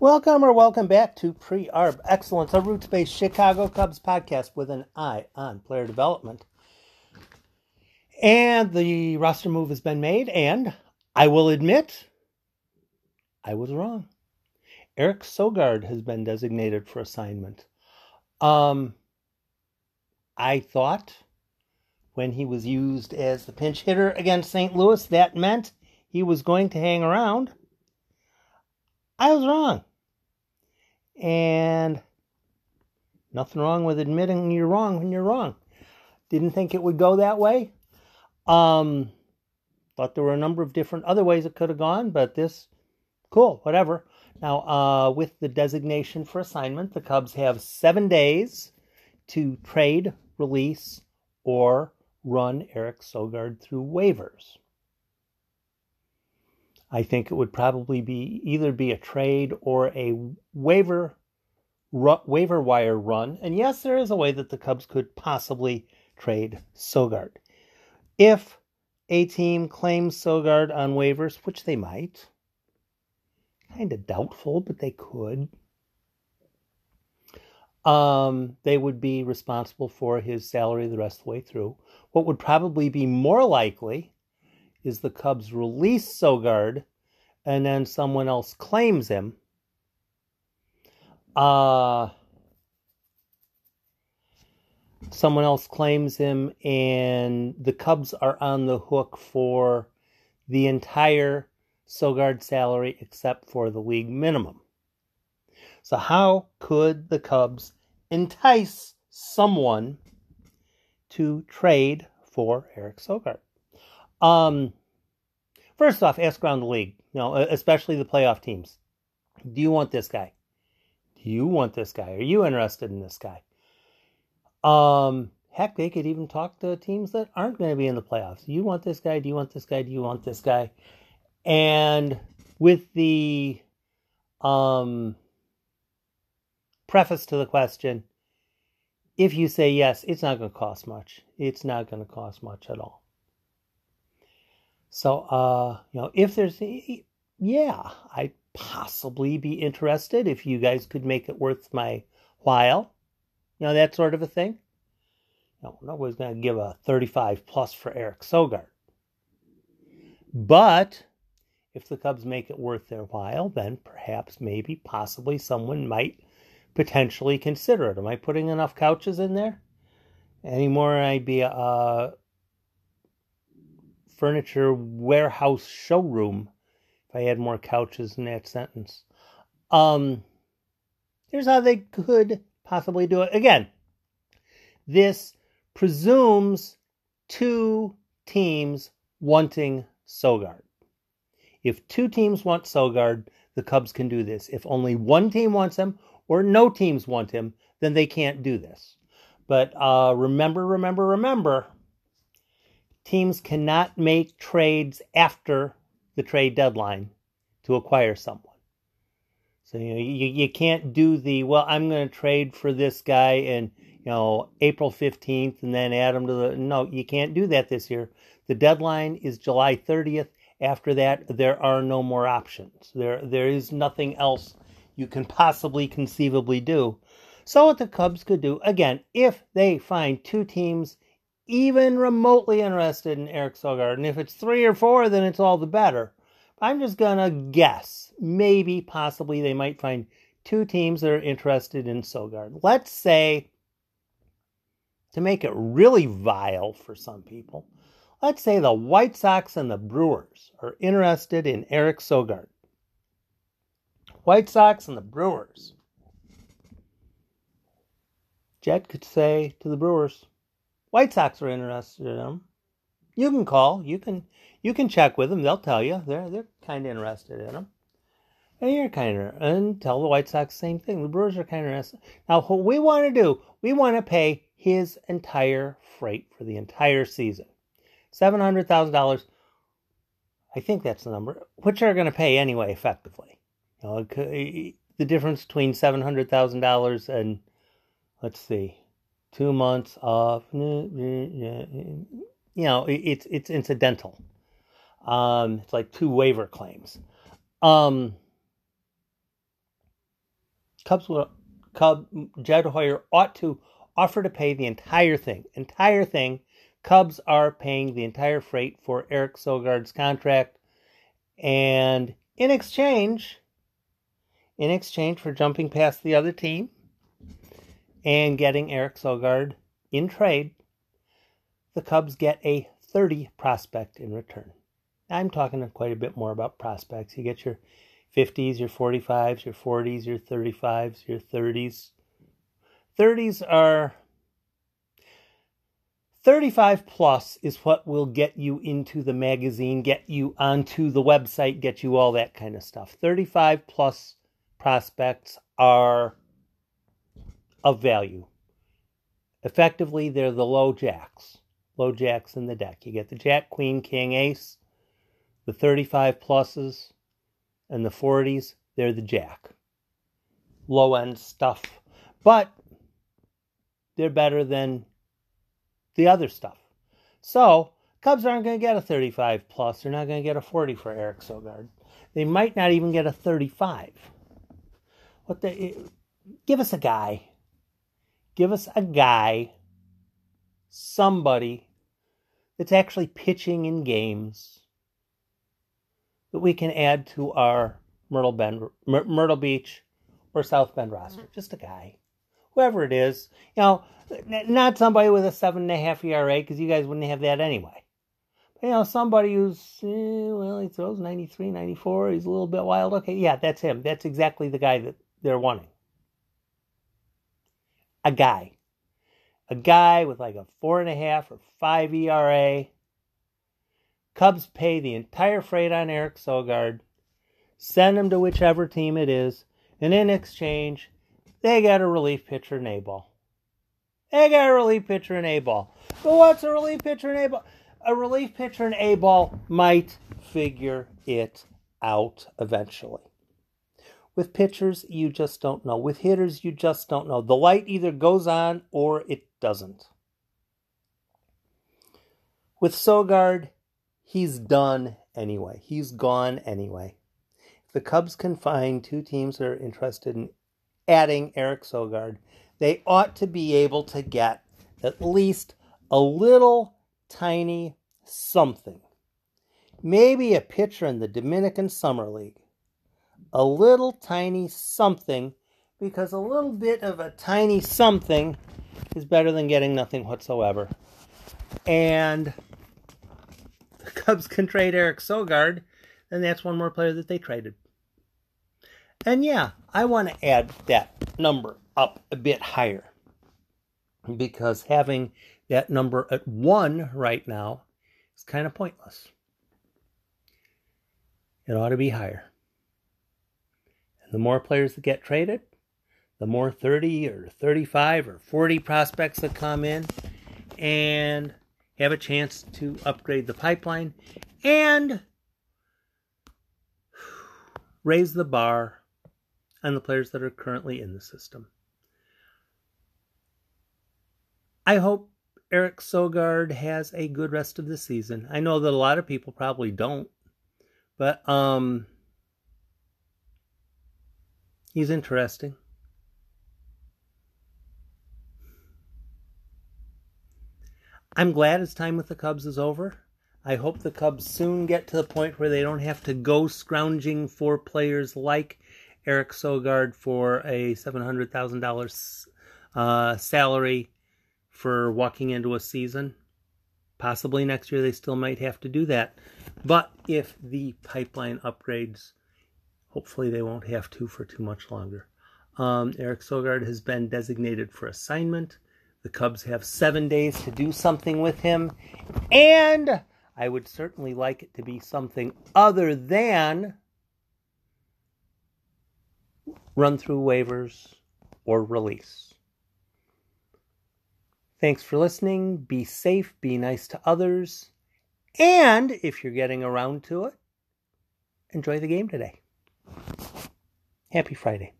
Welcome or welcome back to Pre Arb Excellence, a roots based Chicago Cubs podcast with an eye on player development. And the roster move has been made, and I will admit I was wrong. Eric Sogard has been designated for assignment. Um, I thought when he was used as the pinch hitter against St. Louis, that meant he was going to hang around. I was wrong. And nothing wrong with admitting you're wrong when you're wrong. Didn't think it would go that way. Um, thought there were a number of different other ways it could have gone, but this, cool, whatever. Now, uh, with the designation for assignment, the Cubs have seven days to trade, release, or run Eric Sogard through waivers. I think it would probably be either be a trade or a waiver ru- waiver wire run. And yes, there is a way that the Cubs could possibly trade Sogard. If a team claims Sogard on waivers, which they might, kind of doubtful, but they could. Um, they would be responsible for his salary the rest of the way through. What would probably be more likely is the Cubs release Sogard and then someone else claims him. Uh, someone else claims him, and the Cubs are on the hook for the entire Sogard salary except for the league minimum. So, how could the Cubs entice someone to trade for Eric Sogard? Um, first off, ask around the league, you know, especially the playoff teams. Do you want this guy? Do you want this guy? Are you interested in this guy? Um, heck, they could even talk to teams that aren't going to be in the playoffs. Do you want this guy? Do you want this guy? Do you want this guy? And with the um, preface to the question, if you say yes, it's not going to cost much. It's not going to cost much at all. So, uh, you know, if there's, yeah, I'd possibly be interested if you guys could make it worth my while. You know, that sort of a thing. Know, nobody's going to give a 35 plus for Eric Sogard. But if the Cubs make it worth their while, then perhaps, maybe, possibly someone might potentially consider it. Am I putting enough couches in there? Any more, I'd be a, a furniture warehouse showroom if I had more couches in that sentence. Um, here's how they could possibly do it. Again, this presumes two teams wanting Sogard. If two teams want Sogard, the Cubs can do this. If only one team wants him or no teams want him, then they can't do this. But uh, remember, remember, remember, teams cannot make trades after the trade deadline to acquire someone. So you know you, you can't do the well. I'm going to trade for this guy in you know April 15th and then add him to the no. You can't do that this year. The deadline is July 30th. After that, there are no more options. There there is nothing else you can possibly conceivably do. So what the Cubs could do again, if they find two teams even remotely interested in Eric Sogard. And if it's three or four, then it's all the better. I'm just going to guess. Maybe, possibly, they might find two teams that are interested in Sogard. Let's say, to make it really vile for some people, let's say the White Sox and the Brewers are interested in Eric Sogard. White Sox and the Brewers. Jed could say to the Brewers, White Sox are interested in him. You can call. You can you can check with them. They'll tell you they're they're kind of interested in him. And you're kind of and tell the White Sox the same thing. The Brewers are kind of interested. Now what we want to do, we want to pay his entire freight for the entire season, seven hundred thousand dollars. I think that's the number, which are going to pay anyway, effectively. You know, the difference between seven hundred thousand dollars and let's see, two months off. You know, it's it's incidental. Um, it's like two waiver claims. Um, Cubs will, Cub Jed Hoyer ought to offer to pay the entire thing. Entire thing. Cubs are paying the entire freight for Eric Sogard's contract. And in exchange, in exchange for jumping past the other team and getting Eric Sogard in trade, the Cubs get a 30 prospect in return. I'm talking quite a bit more about prospects. You get your 50s, your 45s, your 40s, your 35s, your 30s. 30s are 35 plus is what will get you into the magazine, get you onto the website, get you all that kind of stuff. 35 plus prospects are of value. Effectively, they're the low jacks. Low jacks in the deck. You get the jack, queen, king, ace, the 35 pluses, and the 40s, they're the jack. Low end stuff. But they're better than the other stuff. So, Cubs aren't going to get a 35 plus. They're not going to get a 40 for Eric Sogard. They might not even get a 35. What the eh, give us a guy. Give us a guy somebody that's actually pitching in games that we can add to our Myrtle Bend, Myrtle Beach, or South Bend roster. Mm-hmm. Just a guy, whoever it is. You know, not somebody with a seven and a half ERA because you guys wouldn't have that anyway. But, you know, somebody who's eh, well, he throws 93, 94. He's a little bit wild. Okay, yeah, that's him. That's exactly the guy that they're wanting. A guy. A guy with like a four and a half or five ERA Cubs pay the entire freight on Eric Sogard, send him to whichever team it is, and in exchange, they got a relief pitcher in A ball. They got a relief pitcher in A ball. But what's a relief pitcher in A ball? A relief pitcher in A ball might figure it out eventually. With pitchers, you just don't know. With hitters, you just don't know. The light either goes on or it doesn't. With Sogard, he's done anyway. He's gone anyway. If the Cubs can find two teams that are interested in adding Eric Sogard, they ought to be able to get at least a little tiny something. Maybe a pitcher in the Dominican Summer League. A little tiny something, because a little bit of a tiny something is better than getting nothing whatsoever. And the Cubs can trade Eric Sogard, and that's one more player that they traded. And yeah, I want to add that number up a bit higher because having that number at one right now is kind of pointless. It ought to be higher. The more players that get traded, the more 30 or 35 or 40 prospects that come in. And have a chance to upgrade the pipeline and raise the bar on the players that are currently in the system. I hope Eric Sogard has a good rest of the season. I know that a lot of people probably don't, but um he's interesting. I'm glad his time with the Cubs is over. I hope the Cubs soon get to the point where they don't have to go scrounging for players like Eric Sogard for a $700,000 uh, salary for walking into a season. Possibly next year they still might have to do that. But if the pipeline upgrades, hopefully they won't have to for too much longer. Um, Eric Sogard has been designated for assignment. The Cubs have seven days to do something with him, and I would certainly like it to be something other than run through waivers or release. Thanks for listening. Be safe, be nice to others, and if you're getting around to it, enjoy the game today. Happy Friday.